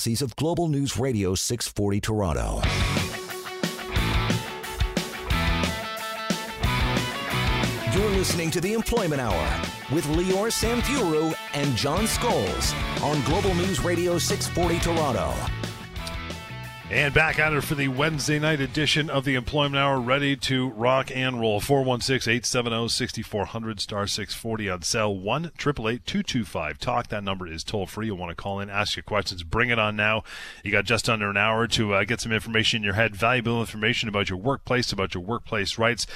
of Global News Radio 640 Toronto. You're listening to the Employment Hour with Lior Samfiru and John Scholes on Global News Radio 640 Toronto. And back at it for the Wednesday night edition of the Employment Hour, ready to rock and roll. 416 870 6400 star 640 on cell 1 225 Talk. That number is toll free. You want to call in, ask your questions, bring it on now. You got just under an hour to uh, get some information in your head, valuable information about your workplace, about your workplace rights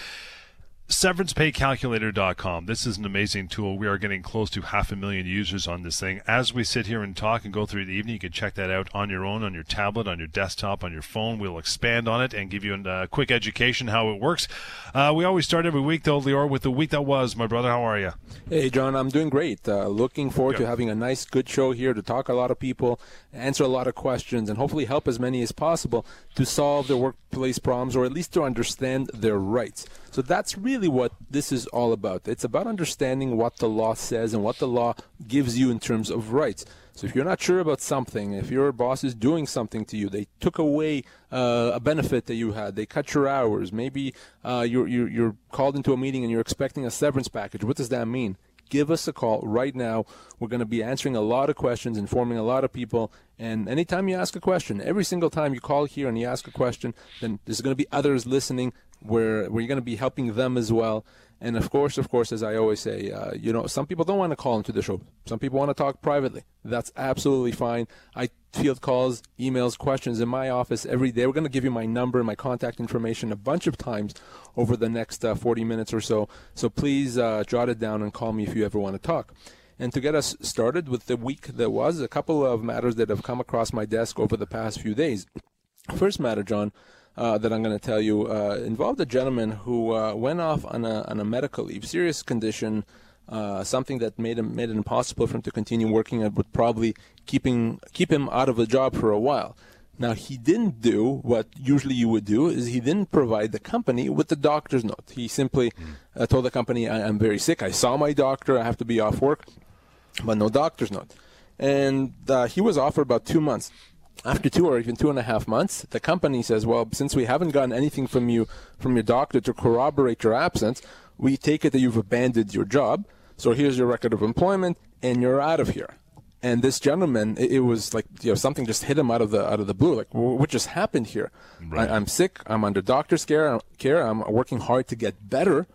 severancepaycalculator.com. This is an amazing tool. We are getting close to half a million users on this thing. As we sit here and talk and go through the evening, you can check that out on your own, on your tablet, on your desktop, on your phone. We'll expand on it and give you a uh, quick education how it works. Uh, we always start every week, though, Lior, with the week that was. My brother, how are you? Hey, John, I'm doing great. Uh, looking forward good. to having a nice, good show here to talk a lot of people, answer a lot of questions, and hopefully help as many as possible to solve their workplace problems or at least to understand their rights. So that's really what this is all about. It's about understanding what the law says and what the law gives you in terms of rights. So if you're not sure about something, if your boss is doing something to you, they took away uh, a benefit that you had, they cut your hours, maybe uh, you're, you're, you're called into a meeting and you're expecting a severance package. What does that mean? give us a call right now. We're going to be answering a lot of questions, informing a lot of people. And anytime you ask a question, every single time you call here and you ask a question, then there's going to be others listening where you're going to be helping them as well. And of course, of course, as I always say, uh, you know, some people don't want to call into the show. Some people want to talk privately. That's absolutely fine. I field calls, emails, questions in my office every day. We're going to give you my number and my contact information a bunch of times over the next uh, 40 minutes or so. So please uh, jot it down and call me if you ever want to talk. And to get us started with the week that was, a couple of matters that have come across my desk over the past few days. First matter, John, uh, that I'm going to tell you uh, involved a gentleman who uh, went off on a, on a medical leave, serious condition, uh, something that made him made it impossible for him to continue working and would probably keeping keep him out of a job for a while. Now he didn't do what usually you would do is he didn't provide the company with the doctor's note. He simply uh, told the company, I- am very sick. I saw my doctor. I have to be off work," but no doctor's note. And uh, he was off for about two months after two or even two and a half months, the company says, well, since we haven't gotten anything from you, from your doctor to corroborate your absence, we take it that you've abandoned your job. So here's your record of employment and you're out of here. And this gentleman, it, it was like, you know, something just hit him out of the, out of the blue. Like, what just happened here? Right. I, am sick. I'm under doctor's care. Uh, care. I'm working hard to get better.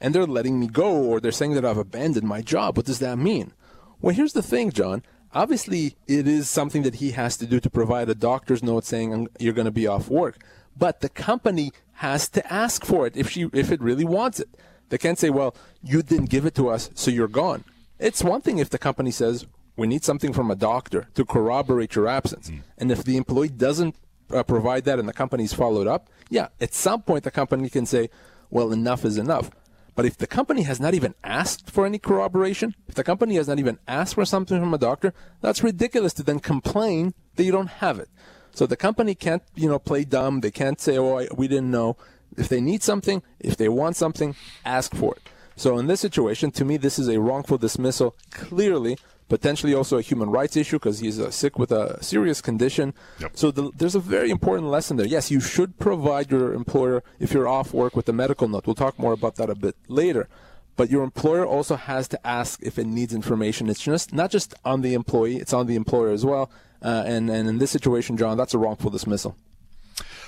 And they're letting me go or they're saying that I've abandoned my job. What does that mean? Well, here's the thing, John obviously it is something that he has to do to provide a doctor's note saying you're going to be off work. But the company has to ask for it if she if it really wants it. They can't say, "Well, you didn't give it to us, so you're gone." It's one thing if the company says, "We need something from a doctor to corroborate your absence," mm. and if the employee doesn't uh, provide that and the company's followed up, yeah, at some point the company can say, "Well, enough is enough." But if the company has not even asked for any corroboration, if the company has not even asked for something from a doctor, that's ridiculous to then complain that you don't have it. So the company can't, you know, play dumb. They can't say, "Oh, we didn't know." If they need something, if they want something, ask for it. So in this situation, to me, this is a wrongful dismissal. Clearly, potentially also a human rights issue because he's uh, sick with a serious condition. Yep. So the, there's a very important lesson there. Yes, you should provide your employer if you're off work with a medical note. We'll talk more about that a bit later. But your employer also has to ask if it needs information. It's just not just on the employee; it's on the employer as well. Uh, and and in this situation, John, that's a wrongful dismissal.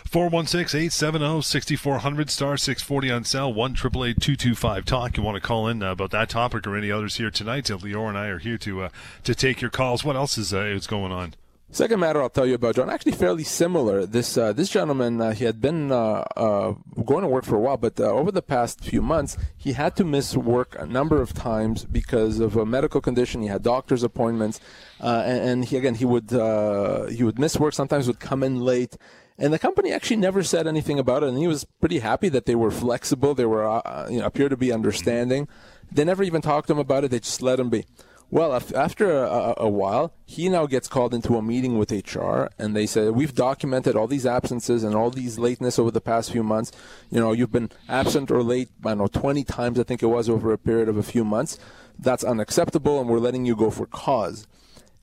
416 870 6400 star 640 on cell 1 225 talk. You want to call in uh, about that topic or any others here tonight? Lior and I are here to uh, to take your calls. What else is, uh, is going on? Second matter I'll tell you about, John, actually fairly similar. This uh, this gentleman, uh, he had been uh, uh going to work for a while, but uh, over the past few months, he had to miss work a number of times because of a medical condition. He had doctor's appointments, uh, and, and, he again he would he would miss work. Sometimes would come in late, and the company actually never said anything about it. And he was pretty happy that they were flexible. They were, uh, you know, appear to be understanding. They never even talked to him about it. They just let him be. Well, after a, a, while, he now gets called into a meeting with HR, and they said, "We've documented all these absences and all these lateness over the past few months. You know, you've been absent or late, I don't know, 20 times, I think it was, over a period of a few months. That's unacceptable, and we're letting you go for cause."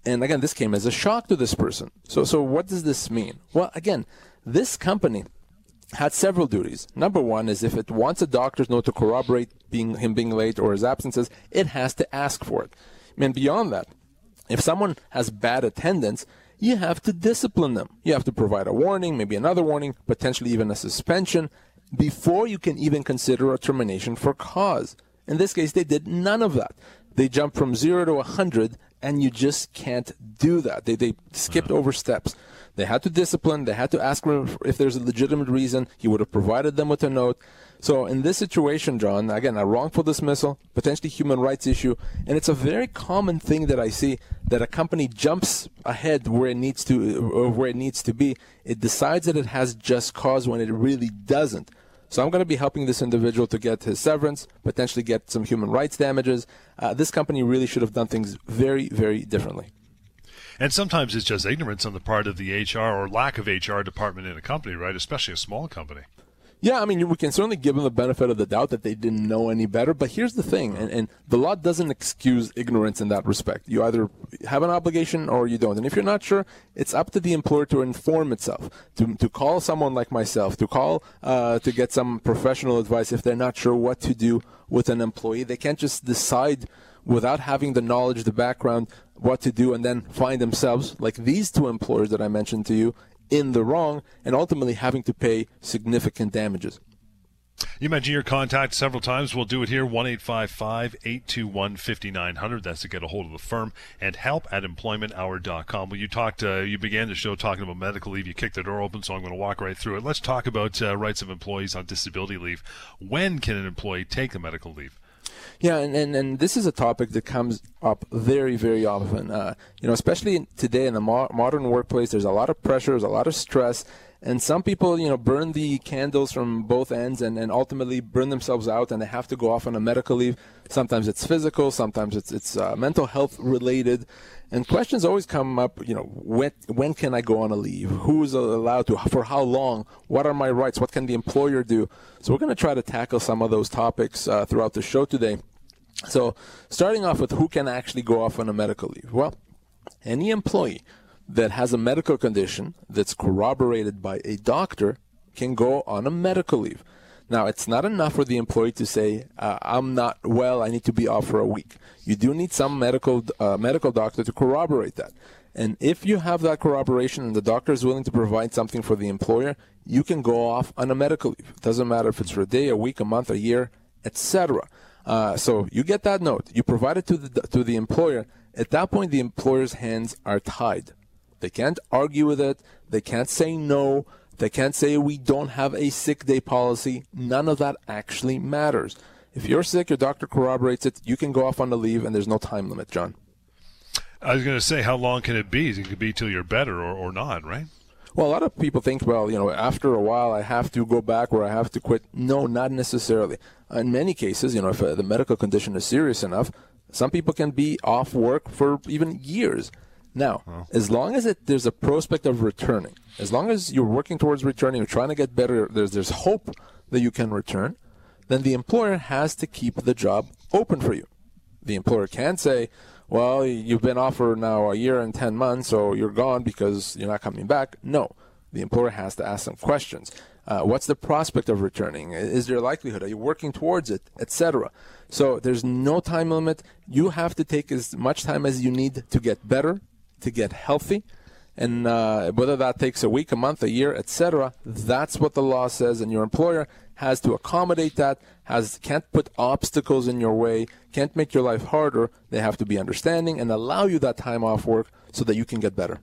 And again, this came as a shock to this person. So, so what does this mean? Well, again, this company had several duties. Number one is if it wants a doctor's note to corroborate being him being late or his absences, it has to ask for it. And beyond that, if someone has bad attendance, you have to discipline them. You have to provide a warning, maybe another warning, potentially even a suspension, before you can even consider a termination for cause. In this case, they did none of that. They jumped from zero to a 100, and you just can't do that. They, they skipped over steps. They had to discipline. They had to ask him if there's a legitimate reason. He would have provided them with a note. So in this situation, John, again, a wrongful dismissal, potentially human rights issue, and it's a very common thing that I see that a company jumps ahead where it needs to, where it needs to be. It decides that it has just cause when it really doesn't. So I'm going to be helping this individual to get his severance, potentially get some human rights damages. Uh, this company really should have done things very, very differently. And sometimes it's just ignorance on the part of the HR or lack of HR department in a company, right? Especially a small company. Yeah, I mean, we can certainly give them the benefit of the doubt that they didn't know any better. But here's the thing, and, and, the law doesn't excuse ignorance in that respect. You either have an obligation or you don't. And if you're not sure, it's up to the employer to inform itself, to, to call someone like myself, to call uh, to get some professional advice if they're not sure what to do with an employee. They can't just decide without having the knowledge, the background, what to do, and then find themselves, like these two employers that I mentioned to you, in the wrong and ultimately having to pay significant damages. You mentioned your contact several times. We'll do it here 1 821 5900. That's to get a hold of the firm and help at employmenthour.com. Well, you talked, uh, you began the show talking about medical leave. You kicked the door open, so I'm going to walk right through it. Let's talk about uh, rights of employees on disability leave. When can an employee take the medical leave? Yeah, and, and, and this is a topic that comes up very, very often. Uh, you know, especially today in the mo- modern workplace, there's a lot of pressure, there's a lot of stress, and some people, you know, burn the candles from both ends and, and ultimately burn themselves out, and they have to go off on a medical leave. Sometimes it's physical, sometimes it's it's uh, mental health related, and questions always come up. You know, when when can I go on a leave? Who's allowed to? For how long? What are my rights? What can the employer do? So we're going to try to tackle some of those topics uh, throughout the show today. So, starting off with who can actually go off on a medical leave? Well, any employee that has a medical condition that's corroborated by a doctor can go on a medical leave. Now, it's not enough for the employee to say, uh, "I'm not well. I need to be off for a week." You do need some medical uh, medical doctor to corroborate that. And if you have that corroboration and the doctor is willing to provide something for the employer, you can go off on a medical leave. It doesn't matter if it's for a day, a week, a month, a year, etc. Uh, so you get that note, you provide it to the to the employer. At that point, the employer's hands are tied. They can't argue with it. They can't say no. They can't say we don't have a sick day policy. None of that actually matters. If you're sick, your doctor corroborates it. You can go off on the leave, and there's no time limit, John. I was going to say, how long can it be? It could be till you're better or, or not, right? Well, a lot of people think, well, you know, after a while I have to go back or I have to quit. No, not necessarily. In many cases, you know, if uh, the medical condition is serious enough, some people can be off work for even years. Now, oh. as long as it, there's a prospect of returning, as long as you're working towards returning, you're trying to get better, there's, there's hope that you can return, then the employer has to keep the job open for you. The employer can say, well, you've been off for now a year and 10 months, so you're gone because you're not coming back. No. The employer has to ask some questions. Uh, what's the prospect of returning? Is there a likelihood? Are you working towards it, etc.? So there's no time limit. You have to take as much time as you need to get better, to get healthy, and uh, whether that takes a week, a month, a year, etc. That's what the law says, and your employer has to accommodate that, has can't put obstacles in your way, can't make your life harder. They have to be understanding and allow you that time off work so that you can get better.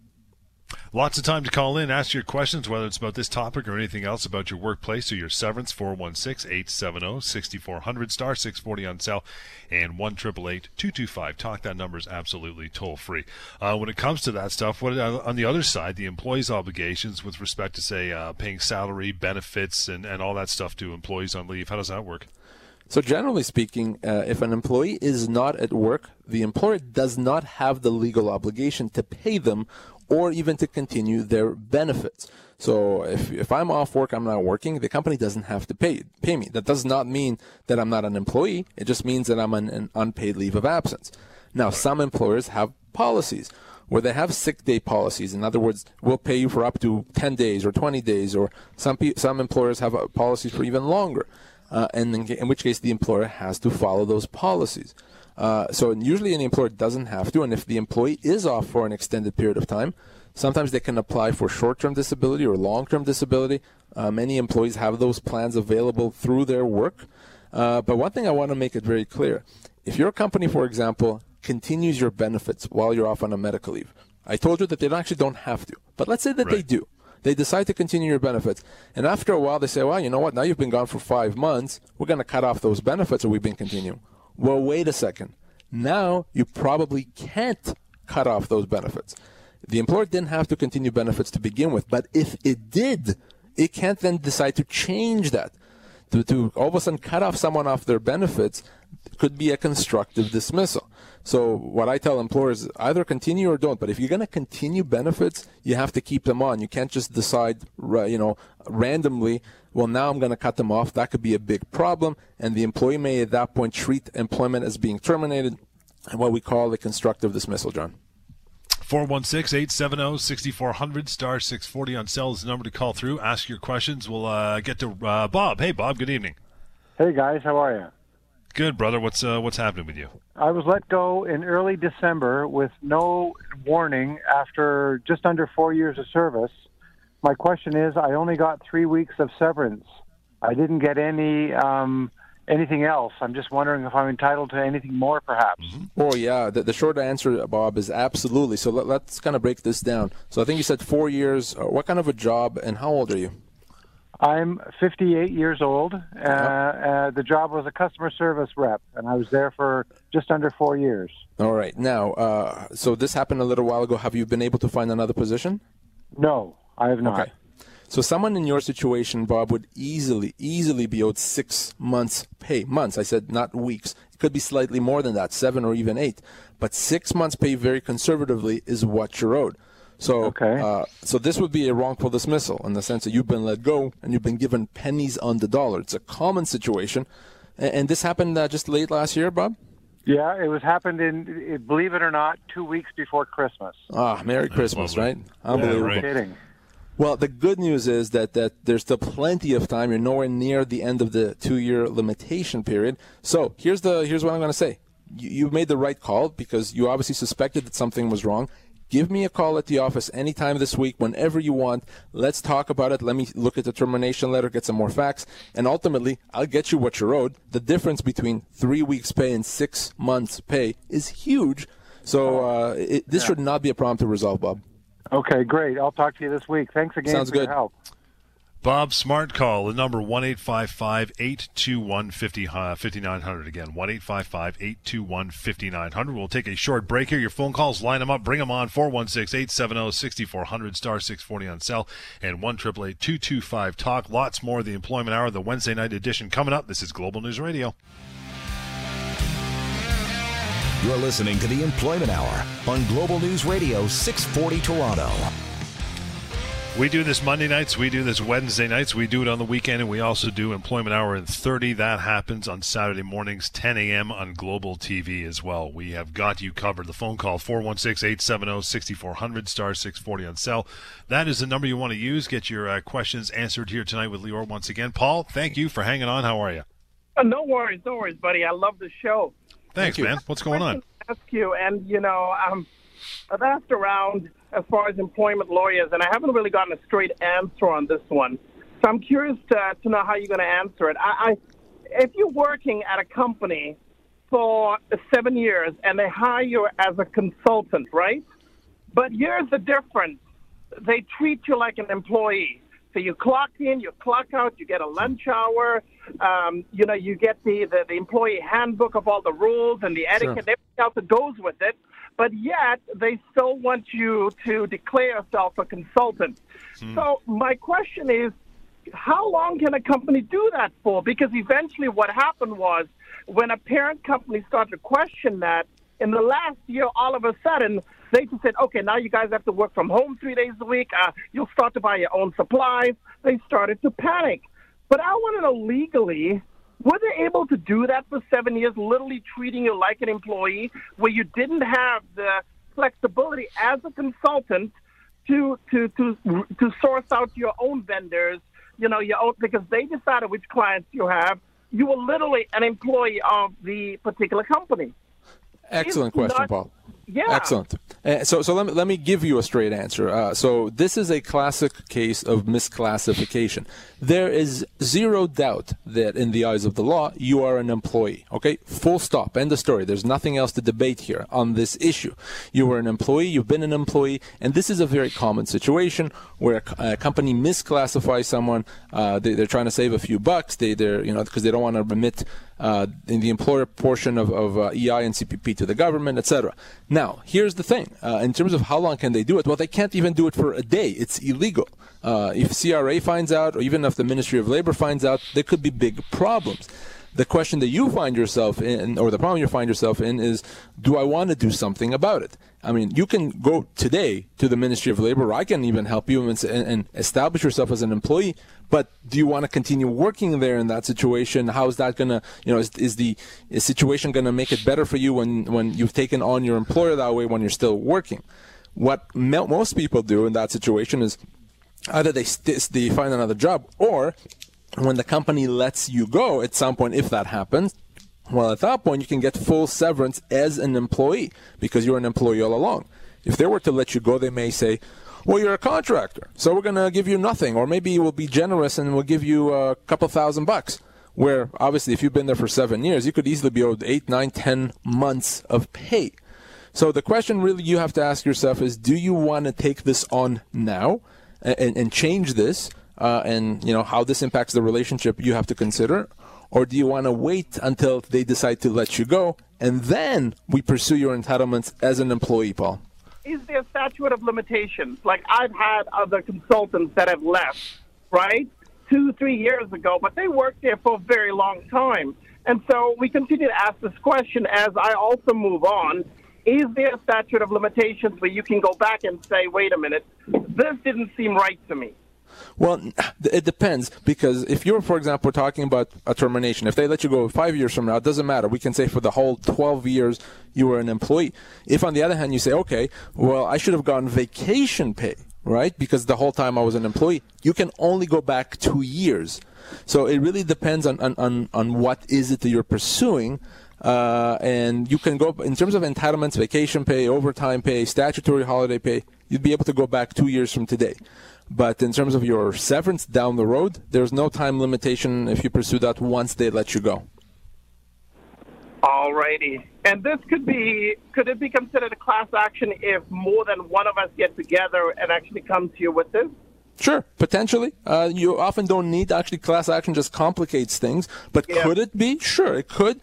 Lots of time to call in, ask your questions, whether it's about this topic or anything else about your workplace or your severance. 416 870 6400 star 640 on cell and 1 225 Talk. That number is absolutely toll free. Uh, when it comes to that stuff, what uh, on the other side, the employee's obligations with respect to, say, uh, paying salary, benefits, and, and all that stuff to employees on leave, how does that work? So, generally speaking, uh, if an employee is not at work, the employer does not have the legal obligation to pay them or even to continue their benefits. So if, if I'm off work, I'm not working, the company doesn't have to pay, pay me. That does not mean that I'm not an employee. It just means that I'm on an unpaid leave of absence. Now, some employers have policies where they have sick day policies. In other words, we'll pay you for up to 10 days or 20 days, or some some employers have uh, policies for even longer. Uh, and in, in, which case the employer has to follow those policies. Uh, so usually an employer doesn't have to, and if the employee is off for an extended period of time, sometimes they can apply for short-term disability or long-term disability. Uh, many employees have those plans available through their work. Uh, but one thing I want to make it very clear: if your company, for example, continues your benefits while you're off on a medical leave, I told you that they actually don't have to, but let's say that right. they do. They decide to continue your benefits. And after a while, they say, well, you know what? Now you've been gone for five months. We're going to cut off those benefits or we've been continuing. Well, wait a second. Now you probably can't cut off those benefits. The employer didn't have to continue benefits to begin with, but if it did, it can't then decide to change that. To, to all of a sudden cut off someone off their benefits could be a constructive dismissal. So what I tell employers, either continue or don't. But if you're going to continue benefits, you have to keep them on. You can't just decide, you know, randomly. Well, now I'm going to cut them off. That could be a big problem, and the employee may at that point treat employment as being terminated, and what we call a constructive dismissal, John. 416-870-6400 star 640 on cell is the number to call through ask your questions we'll uh, get to uh, bob hey bob good evening hey guys how are you Good, brother. What's uh, what's happening with you? I was let go in early December with no warning after just under four years of service. My question is, I only got three weeks of severance. I didn't get any um, anything else. I'm just wondering if I'm entitled to anything more, perhaps. Mm-hmm. Oh yeah, the, the, short answer, Bob, is absolutely. So let, us kind of break this down. So I think you said four years. Uh, what kind of a job, and how old are you? I'm 58 years old. Uh, uh, the job was a customer service rep, and I was there for just under four years. All right. Now, uh, so this happened a little while ago. Have you been able to find another position? No, I have not. Okay. So someone in your situation, Bob, would easily, easily be owed six months pay. Months. I said not weeks. It could be slightly more than that, seven or even eight. But six months pay very conservatively is what you're owed. So, okay. uh, so this would be a wrongful dismissal in the sense that you've been let go and you've been given pennies on the dollar. It's a common situation, and, and this happened uh, just late last year, Bob. Yeah, it was happened in, believe it or not, two weeks before Christmas. Ah, Merry Christmas, right? Unbelievable. Yeah, right. Kidding. Well, the good news is that, that there's still plenty of time. You're nowhere near the end of the two-year limitation period. So here's the here's what I'm going to say. You, you made the right call because you obviously suspected that something was wrong. Give me a call at the office anytime this week, whenever you want. Let's talk about it. Let me look at the termination letter, get some more facts, and ultimately, I'll get you what you're owed. The difference between three weeks' pay and six months' pay is huge. So uh, it, this should not be a problem to resolve, Bob. Okay, great. I'll talk to you this week. Thanks again Sounds for good. your help. Bob Smart Call, the number 1 821 5900. Again, 1 821 5900. We'll take a short break here. Your phone calls, line them up, bring them on 416 870 6400, star 640 on cell, and 1 225 Talk. Lots more of the Employment Hour, the Wednesday night edition coming up. This is Global News Radio. You're listening to the Employment Hour on Global News Radio 640 Toronto. We do this Monday nights. We do this Wednesday nights. We do it on the weekend, and we also do Employment Hour in 30. That happens on Saturday mornings, 10 a.m. on Global TV as well. We have got you covered. The phone call, 416-870-6400, star 640 on cell. That is the number you want to use. Get your uh, questions answered here tonight with Lior once again. Paul, thank you for hanging on. How are you? Uh, no worries, no worries, buddy. I love the show. Thanks, thank man. What's going on? Ask you, and you know, um, I've asked around – as far as employment lawyers, and I haven't really gotten a straight answer on this one. So I'm curious to, to know how you're going to answer it. I, I, if you're working at a company for seven years and they hire you as a consultant, right? But here's the difference: they treat you like an employee. So you clock in, you clock out, you get a lunch hour. Um, you know, you get the, the, the employee handbook of all the rules and the etiquette, sure. everything else that goes with it but yet they still want you to declare yourself a consultant. Hmm. So my question is, how long can a company do that for? Because eventually what happened was when a parent company started to question that, in the last year, all of a sudden, they just said, okay, now you guys have to work from home three days a week. Uh, you'll start to buy your own supplies. They started to panic. But I want to know legally, were they able to do that for seven years, literally treating you like an employee, where you didn't have the flexibility as a consultant to to to to source out your own vendors, you know, your own because they decided which clients you have. You were literally an employee of the particular company. Excellent It's question, not- Paul. Yeah. Excellent. Uh, so, so let me let me give you a straight answer. Uh, so, this is a classic case of misclassification. There is zero doubt that, in the eyes of the law, you are an employee. Okay, full stop. End of story. There's nothing else to debate here on this issue. You were an employee. You've been an employee, and this is a very common situation where a, a company misclassifies someone. Uh, they, they're trying to save a few bucks. They, they're you know because they don't want to remit uh, in the employer portion of, of uh, EI and CPP to the government, etc. Now, here's the thing: uh, in terms of how long can they do it? Well, they can't even do it for a day. It's illegal. Uh, if CRA finds out, or even if the Ministry of Labor finds out, there could be big problems. The question that you find yourself in, or the problem you find yourself in, is: Do I want to do something about it? I mean, you can go today to the Ministry of Labor. Or I can even help you and, and, establish yourself as an employee. But do you want to continue working there in that situation? How is that gonna, you know, is, is the is situation gonna make it better for you when when you've taken on your employer that way when you're still working? What mo- most people do in that situation is either they st- they find another job or when the company lets you go at some point, if that happens, well, at that point, you can get full severance as an employee because you're an employee all along. If they were to let you go, they may say, well, you're a contractor, so we're going to give you nothing. Or maybe we'll be generous and we'll give you a couple thousand bucks. Where obviously, if you've been there for seven years, you could easily be owed eight, nine, ten months of pay. So the question really you have to ask yourself is, do you want to take this on now and, and change this? Uh, and you know how this impacts the relationship you have to consider, or do you want to wait until they decide to let you go and then we pursue your entitlements as an employee, Paul? is there a statute of limitations? Like I've had other consultants that have left, right, two, three years ago, but they worked there for a very long time. And so we continue to ask this question as I also move on. Is there a statute of limitations where you can go back and say, wait a minute, this didn't seem right to me? Well, it depends because if you're, for example, talking about a termination, if they let you go five years from now, it doesn't matter. We can say for the whole 12 years you were an employee. If, on the other hand, you say, okay, well, I should have gotten vacation pay, right? Because the whole time I was an employee, you can only go back two years. So it really depends on, on, on, on what is it that you're pursuing. Uh, and you can go in terms of entitlements, vacation pay, overtime pay, statutory holiday pay. You'd be able to go back two years from today. But in terms of your severance down the road, there's no time limitation if you pursue that once they let you go. Alrighty. And this could be, could it be considered a class action if more than one of us get together and actually come to you with this? Sure, potentially. Uh, you often don't need actually class action; just complicates things. But Yeah. could it be? Sure, it could.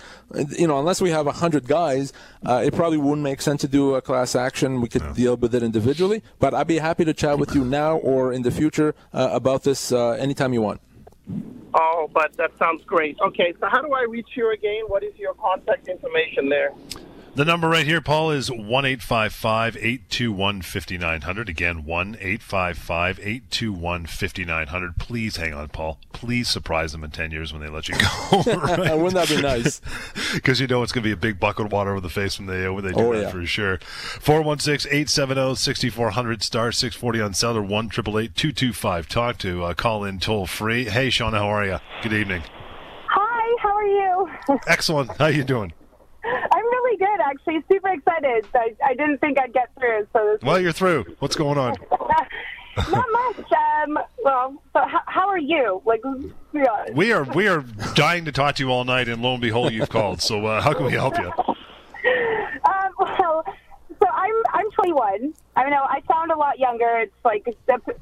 You know, unless we have a hundred guys, uh, it probably wouldn't make sense to do a class action. We could deal with it individually. But I'd be happy to chat with you now or in the future uh, about this uh, anytime you want. Oh, but that sounds great. Okay, so how do I reach you again? What is your contact information there? The number right here, Paul, is 1 821 5900. Again, 1 821 5900. Please hang on, Paul. Please surprise them in 10 years when they let you go. Wouldn't that be nice? Because you know it's going to be a big bucket of water over the face when they, when they do Oh, that yeah. for sure. 416 870 6400 star 640 on cell or 1 225 Talk to uh, call in toll free. Hey, Shauna, how are you? Good evening. Hi, how are you? Excellent. How are you doing? I'm really good, actually. Super excited. I, I didn't think I'd get through, so this Well, you're through. What's going on? not much. Um, well, so how, how are you? Like, yeah. We are we are dying to talk to you all night, and lo and behold, you've called. So uh, how can we help you? Um, well, so I'm I'm 21. I know I sound a lot younger. It's like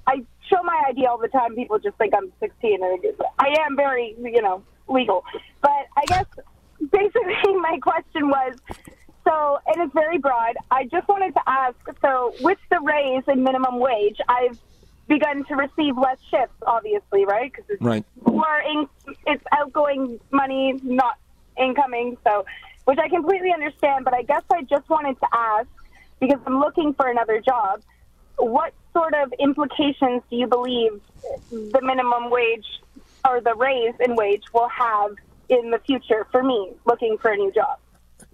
I show my ID all the time. People just think I'm 16, and I am very, you know, legal. But I guess basically my question was. So, and it's very broad. I just wanted to ask. So, with the raise in minimum wage, I've begun to receive less shifts, obviously, right? Because it's Right. more in, it's outgoing money, not incoming. So, which I completely understand. But I guess I just wanted to ask because I'm looking for another job. What sort of implications do you believe the minimum wage or the raise in wage will have in the future for me looking for a new job?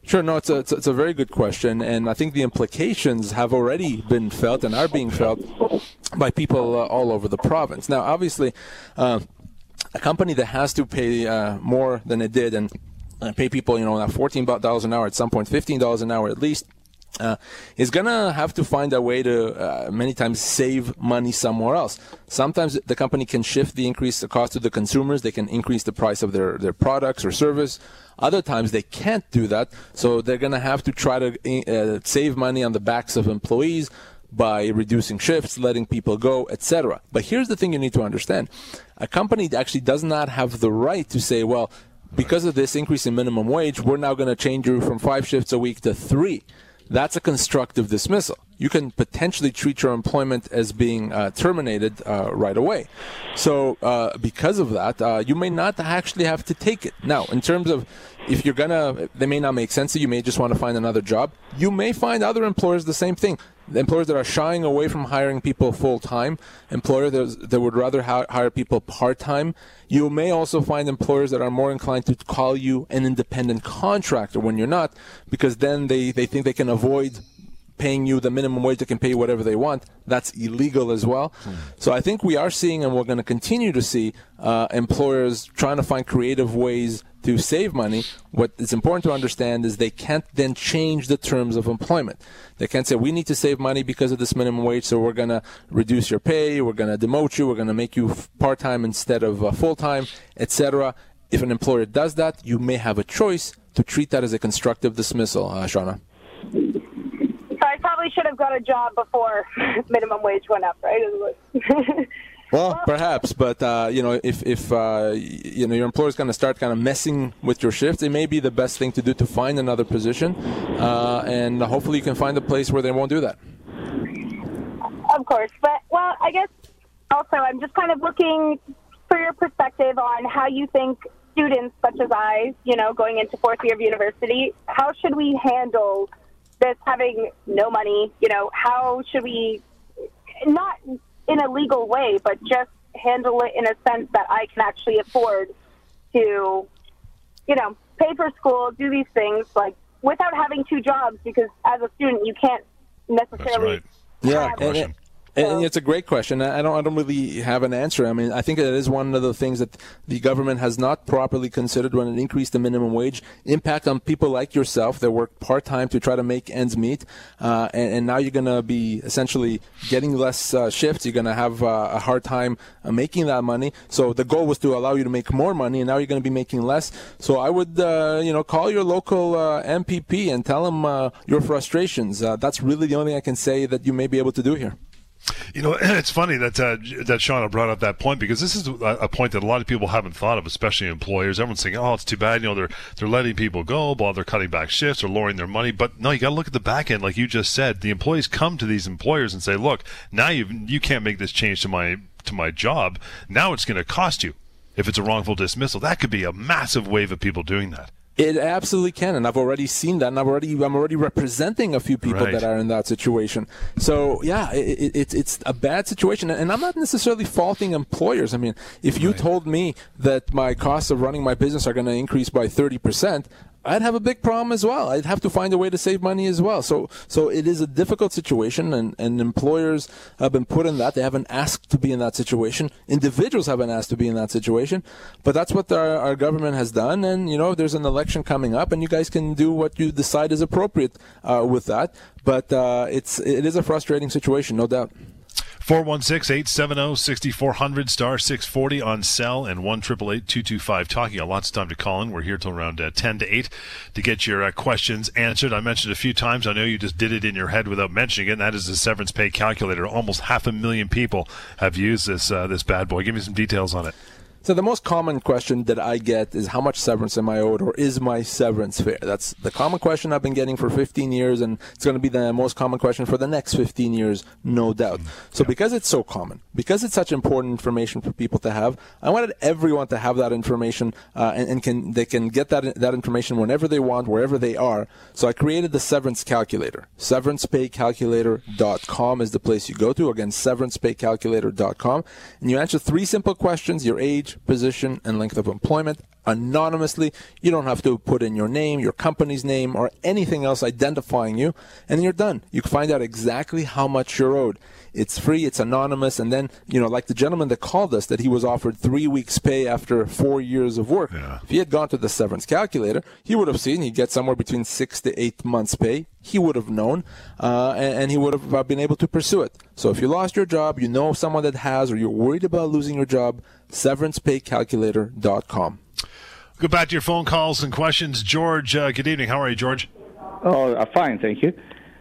Sure, no, it's a, it's a, it's a very good question, and I think the implications have already been felt and are being felt by people uh, all over the province. Now, obviously, uh, a company that has to pay uh, more than it did and uh, pay people, you know, now fourteen dollars an hour at some point, fifteen dollars an hour at least. Uh, is gonna have to find a way to uh, many times save money somewhere else. Sometimes the company can shift the increase the cost to the consumers. They can increase the price of their, their products or service. Other times they can't do that, so they're gonna have to try to uh, save money on the backs of employees by reducing shifts, letting people go, etc. But here's the thing you need to understand: a company actually does not have the right to say, well. Because of this increase in minimum wage, we're now going to change you from five shifts a week to three that's a constructive dismissal. You can potentially treat your employment as being uh, terminated uh, right away. So, uh, because of that, uh, you may not actually have to take it. Now, in terms of if you're gonna, they may not make sense you may just want to find another job. You may find other employers the same thing employers that are shying away from hiring people full time, employers that, that would rather ha- hire people part time. You may also find employers that are more inclined to call you an independent contractor when you're not, because then they, they think they can avoid paying you the minimum wage, they can pay you whatever they want. That's illegal as well. Mm. So I think we are seeing, and we're going to continue to see, uh, employers trying to find creative ways to save money. What is important to understand is they can't then change the terms of employment. They can't say, we need to save money because of this minimum wage, so we're going to reduce your pay, we're going to demote you, we're going to make you part time instead of uh, full time, etc. If an employer does that, you may have a choice to treat that as a constructive dismissal, uh, Shauna. I probably should have got a job before minimum wage went up, right? Well, perhaps, but uh, you know, if if uh, you know your employer is going to start kind of messing with your shifts, it may be the best thing to do to find another position, uh, and hopefully you can find a place where they won't do that. Of course, but well, I guess also I'm just kind of looking for your perspective on how you think students such as I, you know, going into fourth year of university, how should we handle this having no money? You know, how should we not in a legal way, but just handle it in a sense that I can actually afford to, you know, pay for school, do these things like without having two jobs because as a student you can't necessarily. Right. Yeah, and it's a great question. I don't, I don't really have an answer. I mean, I think it is one of the things that the government has not properly considered when it increased the minimum wage. Impact on people like yourself that work part time to try to make ends meet, uh, and, and, now you're going to be essentially getting less uh, shifts. You're going to have uh, a hard time uh, making that money. So the goal was to allow you to make more money, and now you're going to be making less. So I would, uh, you know, call your local uh, MPP and tell them your frustrations. that's really the only thing I can say that you may be able to do here. You know, it's funny that uh, that Shauna brought up that point because this is a, point that a lot of people haven't thought of, especially employers. Everyone's saying, "Oh, it's too bad." You know, they're they're letting people go, while they're cutting back shifts or lowering their money. But no, you got to look at the back end, like you just said. The employees come to these employers and say, "Look, now you you can't make this change to my to my job. Now it's going to cost you." If it's a wrongful dismissal, that could be a massive wave of people doing that. It absolutely can, and I've already seen that, and I've already I'm already representing a few people right. that are in that situation. So yeah, it, it, it's a bad situation, and I'm not necessarily faulting employers. I mean, if you right. told me that my costs of running my business are going to increase by 30 percent, I'd have a big problem as well. I'd have to find a way to save money as well. So, so it is a difficult situation, and, and employers have been put in that. They haven't asked to be in that situation. Individuals haven't asked to be in that situation, but that's what our, our government has done. And you know, there's an election coming up, and you guys can do what you decide is appropriate uh, with that. But uh, it's it is a frustrating situation, no doubt. 416 870 6400 star 640 on cell and 1 225 talking. A lots of time to call in. We're here till around uh, 10 to 8 to get your uh, questions answered. I mentioned a few times. I know you just did it in your head without mentioning it. And that is the severance pay calculator. Almost half a million people have used this uh, this bad boy. Give me some details on it. So the most common question that I get is how much severance am I owed or is my severance fair? That's the common question I've been getting for 15 years and it's going to be the most common question for the next 15 years, no doubt. So because it's so common, because it's such important information for people to have, I wanted everyone to have that information uh, and, and, can they can get that that information whenever they want, wherever they are. So I created the severance calculator. Severancepaycalculator.com is the place you go to. Again, severancepaycalculator.com. And you answer three simple questions, your age, age, position, and length of employment anonymously. You don't have to put in your name, your company's name, or anything else identifying you, and you're done. You can find out exactly how much you're owed. It's free, it's anonymous, and then, you know, like the gentleman that called us that he was offered three weeks' pay after four years of work. Yeah. If he had gone to the severance calculator, he would have seen he'd get somewhere between six to eight months' pay. He would have known, uh, and, and, he would have uh, been able to pursue it. So if you lost your job, you know someone that has, or you're worried about losing your job, severancepaycalculator.com. Go back to your phone calls and questions. George, uh, good evening. How are you, George? Oh, uh, fine, thank you.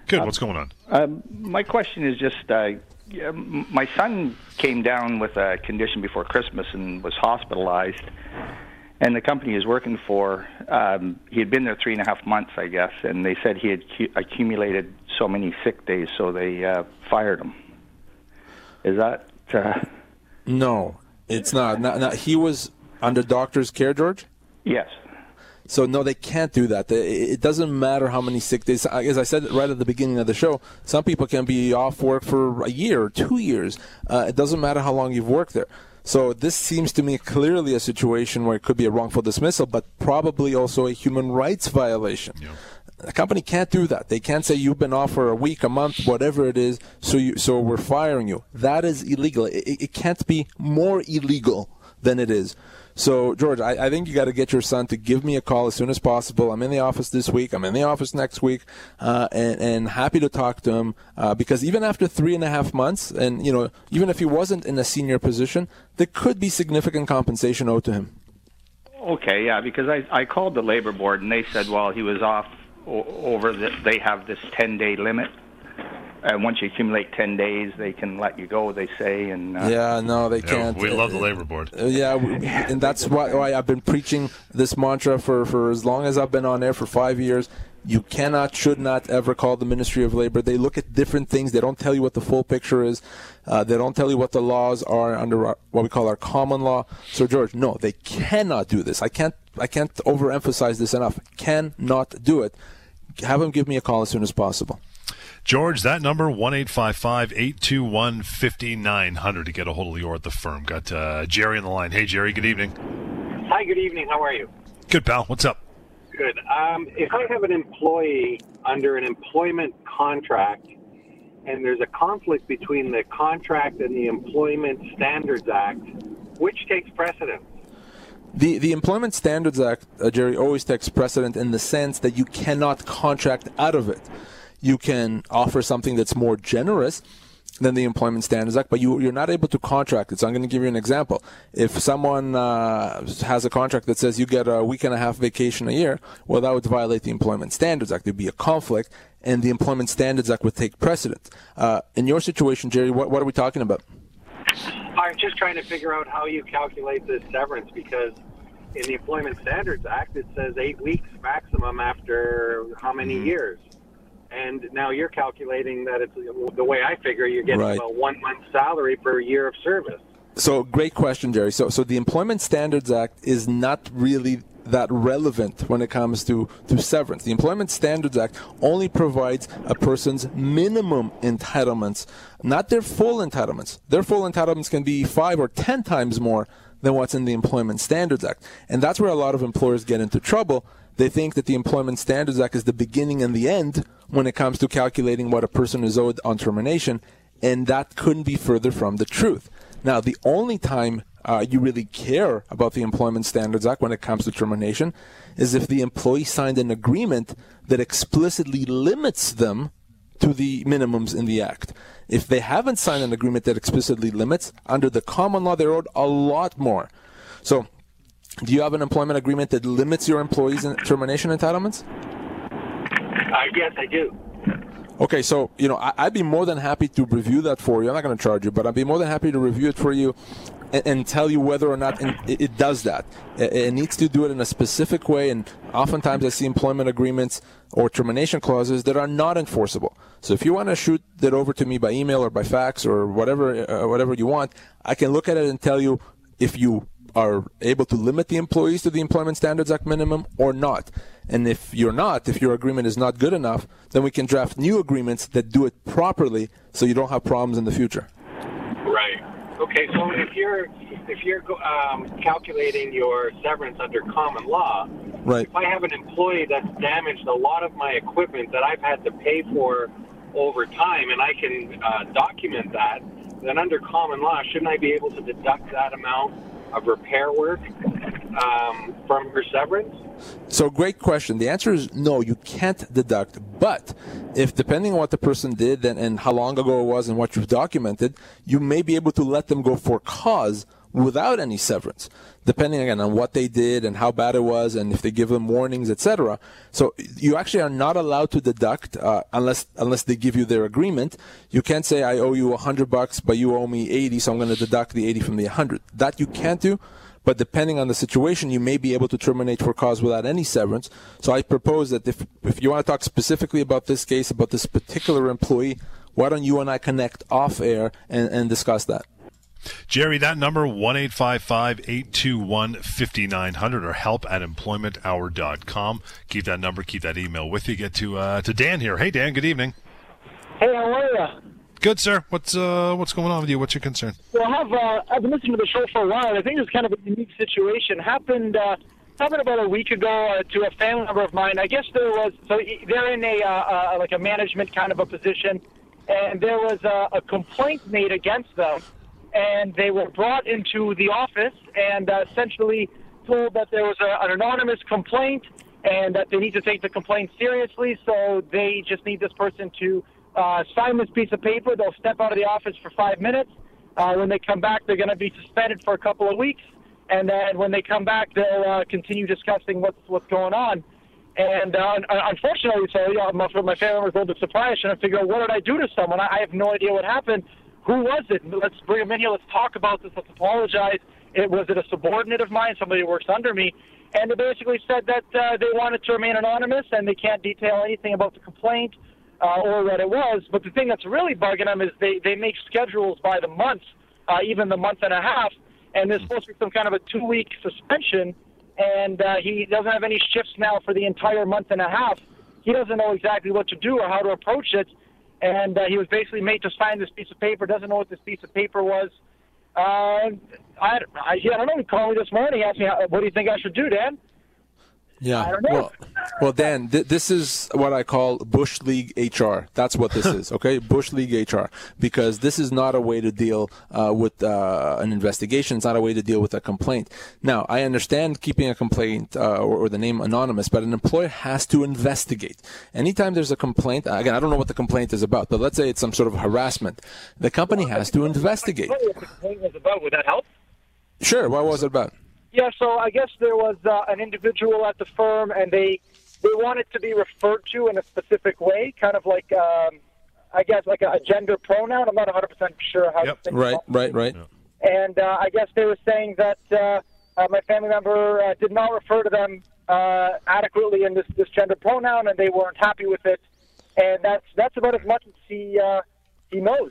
Good. What's going on? Um, my question is just uh, my son came down with a condition before Christmas and was hospitalized. And the company he's working for, um, he had been there three and a half months, I guess, and they said he had cu- accumulated so many sick days, so they uh, fired him. Is that? Uh... No, it's not. not, not he was under doctor's care, George? Yes. So no, they can't do that. It doesn't matter how many sick days. As I said right at the beginning of the show, some people can be off work for a year or two years. Uh, it doesn't matter how long you've worked there. So this seems to me clearly a situation where it could be a wrongful dismissal, but probably also a human rights violation. Yeah. The company can't do that. They can't say you've been off for a week, a month, whatever it is, so you, so we're firing you. That is illegal. It, it can't be more illegal than it is. So, George, I, I think you got to get your son to give me a call as soon as possible. I'm in the office this week. I'm in the office next week, uh, and, and happy to talk to him uh, because even after three and a half months, and you know, even if he wasn't in a senior position, there could be significant compensation owed to him. Okay, yeah, because I I called the labor board and they said, well, he was off over the, they have this 10 day limit and once you accumulate 10 days, they can let you go, they say. And uh, Yeah, no, they yeah, can't. We love the labor board. Uh, yeah, and that's why, why I've been preaching this mantra for, for as long as I've been on air for five years. You cannot, should not ever call the Ministry of Labor. They look at different things. They don't tell you what the full picture is. Uh, they don't tell you what the laws are under our, what we call our common law. So, George, no, they cannot do this. I can't, I can't overemphasize this enough. Cannot do it. Have them give me a call as soon as possible. George, that number, 1 821 5900 to get a hold of Lior at the firm. Got uh, Jerry on the line. Hey, Jerry, good evening. Hi, good evening. How are you? Good, pal. What's up? Good. Um, if I have an employee under an employment contract and there's a conflict between the contract and the Employment Standards Act, which takes precedence? The, the Employment Standards Act, uh, Jerry, always takes precedent in the sense that you cannot contract out of it you can offer something that's more generous than the Employment Standards Act, but you, you're not able to contract it. So I'm going to give you an example. If someone uh, has a contract that says you get a week and a half vacation a year, well, that would violate the Employment Standards Act. There'd be a conflict, and the Employment Standards Act would take precedent. Uh, in your situation, Jerry, what, what are we talking about? I'm just trying to figure out how you calculate this severance because in the Employment Standards Act, it says eight weeks maximum after how many mm-hmm. years? and now you're calculating that it's the way I figure you're getting right. a one month salary per year of service. So great question, Jerry. So so the Employment Standards Act is not really that relevant when it comes to, to severance. The Employment Standards Act only provides a person's minimum entitlements, not their full entitlements. Their full entitlements can be five or ten times more than what's in the Employment Standards Act. And that's where a lot of employers get into trouble they think that the Employment Standards Act is the beginning and the end when it comes to calculating what a person is owed on termination, and that couldn't be further from the truth. Now, the only time uh, you really care about the Employment Standards Act when it comes to termination is if the employee signed an agreement that explicitly limits them to the minimums in the Act. If they haven't signed an agreement that explicitly limits, under the common law, they're owed a lot more. So do you have an employment agreement that limits your employees' termination entitlements? Uh, yes, I do. Okay, so you know I, would be more than happy to review that for you. I'm not going to charge you, but I'd be more than happy to review it for you and, and tell you whether or not it, it does that. It, it, needs to do it in a specific way, and oftentimes I see employment agreements or termination clauses that are not enforceable. So if you want to shoot that over to me by email or by fax or whatever uh, whatever you want, I can look at it and tell you if you are able to limit the employees to the Employment Standards Act minimum or not. And if you're not, if your agreement is not good enough, then we can draft new agreements that do it properly so you don't have problems in the future. Okay, so if you're if you're um, calculating your severance under common law, Right. if I have an employee that's damaged a lot of my equipment that I've had to pay for over time, and I can uh, document that, then under common law, shouldn't I be able to deduct that amount of repair work um, from her severance? So, great question. The answer is no, you can't deduct. But if, depending on what the person did and, and how long ago it was and what you've documented, you may be able to let them go for cause without any severance, depending again on what they did and how bad it was, and if they give them warnings, etc. So you actually are not allowed to deduct uh, unless unless they give you their agreement. You can't say I owe you a hundred bucks, but you owe me eighty, so I'm going to deduct the eighty from the hundred. That you can't do. But depending on the situation, you may be able to terminate for cause without any severance. So I propose that if if you want to talk specifically about this case, about this particular employee, why don't you and I connect off air and, and discuss that? Jerry, that number, 1 821 5900 or help at employmenthour.com. Keep that number, keep that email with you. Get to uh, to Dan here. Hey, Dan, good evening. Hey, how are you? Good, sir. What's uh, what's going on with you? What's your concern? Well, I have uh, I've been listening to the show for a while. I think it's kind of a unique situation. Happened uh, happened about a week ago uh, to a family member of mine. I guess there was so they're in a uh, uh, like a management kind of a position, and there was a, a complaint made against them, and they were brought into the office and uh, essentially told that there was a, an anonymous complaint and that they need to take the complaint seriously. So they just need this person to uh, sign this piece of paper. They'll step out of the office for five minutes. Uh, when they come back, they're going to be suspended for a couple of weeks, and then when they come back, they'll uh, continue discussing what's what's going on. And uh, unfortunately, so yeah, my, my family was a little bit surprised, trying to figure out what did I do to someone. I, I have no idea what happened. Who was it? Let's bring them in here. Let's talk about this. Let's apologize. It was it a subordinate of mine, somebody who works under me, and they basically said that uh, they wanted to remain anonymous and they can't detail anything about the complaint uh, or what it was. But the thing that's really bugging them is they, they make schedules by the month, uh, even the month and a half, and there's supposed to be some kind of a two week suspension. And uh, he doesn't have any shifts now for the entire month and a half. He doesn't know exactly what to do or how to approach it. And uh, he was basically made to sign this piece of paper, doesn't know what this piece of paper was. Uh, I, I, I don't know. He called me this morning. Asked me, how, what do you think I should do, Dan? Yeah. I don't know. Well, well, Dan, th- this is what I call Bush League HR. That's what this is, okay? Bush League HR, because this is not a way to deal uh, with uh, an investigation. It's not a way to deal with a complaint. Now, I understand keeping a complaint uh, or, or the name anonymous, but an employer has to investigate. Anytime there's a complaint, again, I don't know what the complaint is about, but let's say it's some sort of harassment, the company has to investigate. What the complaint was about? Would that help? Sure. What was it about? Yeah, so I guess there was uh, an individual at the firm, and they they wanted to be referred to in a specific way, kind of like um, I guess like a, a gender pronoun. I'm not 100 percent sure how. Yep. to think Right, about right, right. And uh, I guess they were saying that uh, uh, my family member uh, did not refer to them uh, adequately in this this gender pronoun, and they weren't happy with it. And that's that's about as much as he uh, he knows.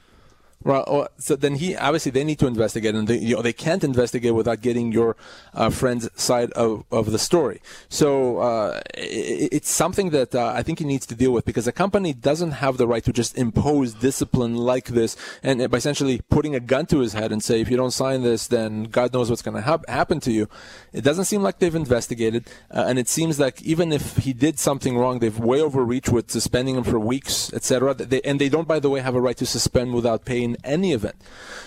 Well, oh, so then he obviously they need to investigate, and they, you know, they can't investigate without getting your uh, friend's side of, of the story. So uh, it, it's something that uh, I think he needs to deal with because a company doesn't have the right to just impose discipline like this, and by essentially putting a gun to his head and say, if you don't sign this, then God knows what's going to hap- happen to you. It doesn't seem like they've investigated, uh, and it seems like even if he did something wrong, they've way overreached with suspending him for weeks, etc. And they don't, by the way, have a right to suspend without pay any event.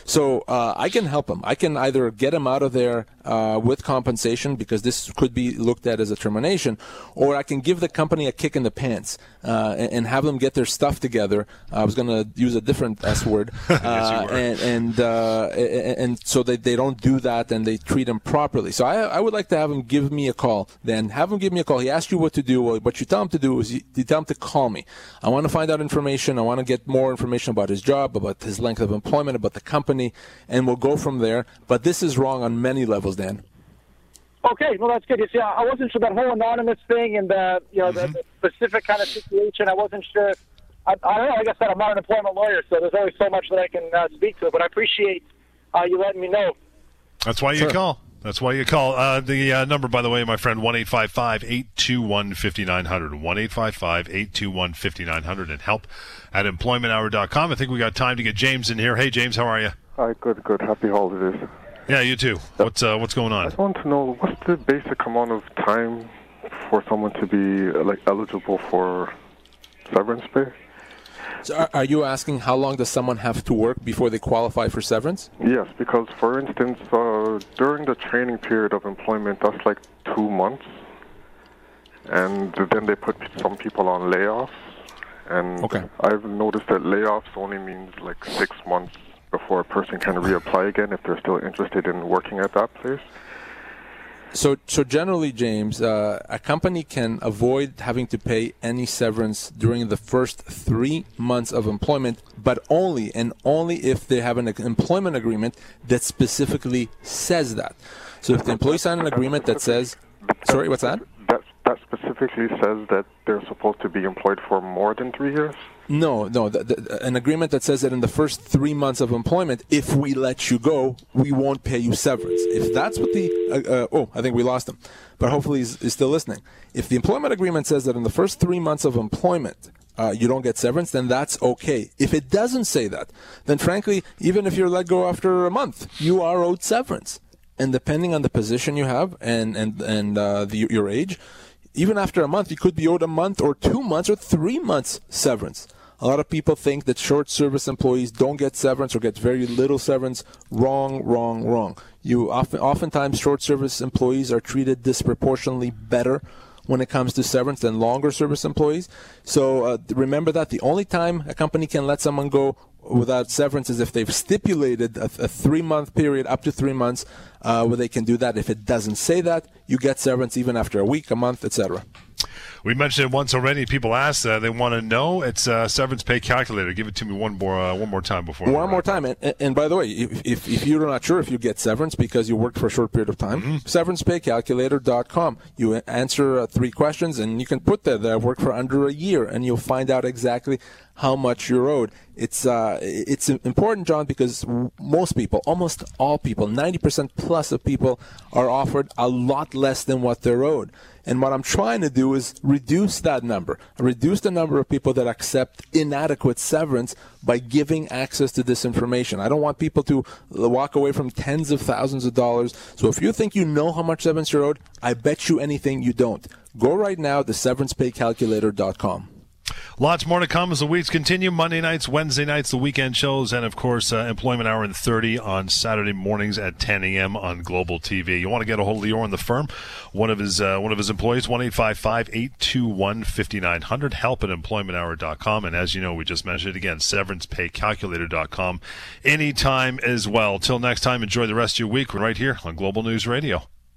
So uh, I can help him. I can either get him out of there uh, with compensation because this could be looked at as a termination, or I can give the company a kick in the pants uh, and, and have them get their stuff together. I was going to use a different S word, uh, and and, uh, and so they, they don't do that and they treat them properly. So I I would like to have him give me a call. Then have him give me a call. He asked you what to do. Well, what you tell him to do is you, you tell him to call me. I want to find out information. I want to get more information about his job, about his length of employment, about the company, and we'll go from there. But this is wrong on many levels, Dan. Okay, well that's good. You see, I I wasn't sure that whole anonymous thing and the you know the, the specific kind of situation. I wasn't sure. I, I don't know. Like I said, I'm not an employment lawyer, so there's only so much that I can uh, speak to. But I appreciate uh, you letting me know. That's why you Sure. call. That's why you call. Uh, the uh, number, by the way, my friend, 1 821 5900. 1 821 5900 and help at employmenthour.com. I think we got time to get James in here. Hey, James, how are you? Hi, good, good. Happy holidays. Yeah, you too. What's uh, what's going on? I just want to know what's the basic amount of time for someone to be like eligible for severance pay? So are, are you asking how long does someone have to work before they qualify for severance? Yes, because for instance, uh, during the training period of employment, that's like two months, and then they put some people on layoffs. And Okay. I've noticed that layoffs only means like six months before a person can reapply again if they're still interested in working at that place. So, so generally, James, uh, a company can avoid having to pay any severance during the first three months of employment, but only and only if they have an employment agreement that specifically says that. So, if the employee signed an agreement that says, "Sorry, what's that?" That that specifically says that they're supposed to be employed for more than three years. No, no. The, the, an agreement that says that in the first three months of employment, if we let you go, we won't pay you severance. If that's what the uh, uh, oh, I think we lost him, but hopefully he's, he's still listening. If the employment agreement says that in the first three months of employment, uh, you don't get severance, then that's okay. If it doesn't say that, then frankly, even if you're let go after a month, you are owed severance. And depending on the position you have and and and uh, the, your age, even after a month, you could be owed a month or two months or three months severance. A lot of people think that short service employees don't get severance or get very little severance. Wrong, wrong, wrong. You often, oftentimes short service employees are treated disproportionately better when it comes to severance than longer service employees. So uh, remember that the only time a company can let someone go without severance is if they've stipulated a, a three month period up to three months uh, where they can do that. If it doesn't say that, you get severance even after a week, a month, etc. We mentioned it once already. People ask uh, they want to know. It's uh, severance pay calculator. Give it to me one more uh, one more time before. One more time, and, and by the way, if, if, if you're not sure if you get severance because you worked for a short period of time, Mm-hmm. severancepaycalculator.com. You answer uh, three questions, and you can put there that I've worked for under a year, and you'll find out exactly how much you're owed. It's uh, it's important, John, because most people, almost all people, 90% plus of people, are offered a lot less than what they're owed. And what I'm trying to do is reduce that number, reduce the number of people that accept inadequate severance by giving access to this information. I don't want people to walk away from tens of thousands of dollars. So if you think you know how much severance you're owed, I bet you anything you don't. Go right now to severancepaycalculator.com. Lots more to come as the weeks continue. Monday nights, Wednesday nights, the weekend shows, and of course, uh, Employment Hour in 30 on Saturday mornings at 10 a.m. on Global TV. You want to get a hold of Lior in the firm? One of his uh, one of his employees, one eight five five eight two one fifty nine hundred. Help at employmenthour.com. And as you know, we just mentioned it again, severancepaycalculator.com anytime as well. Till next time, enjoy the rest of your week right here on Global News Radio.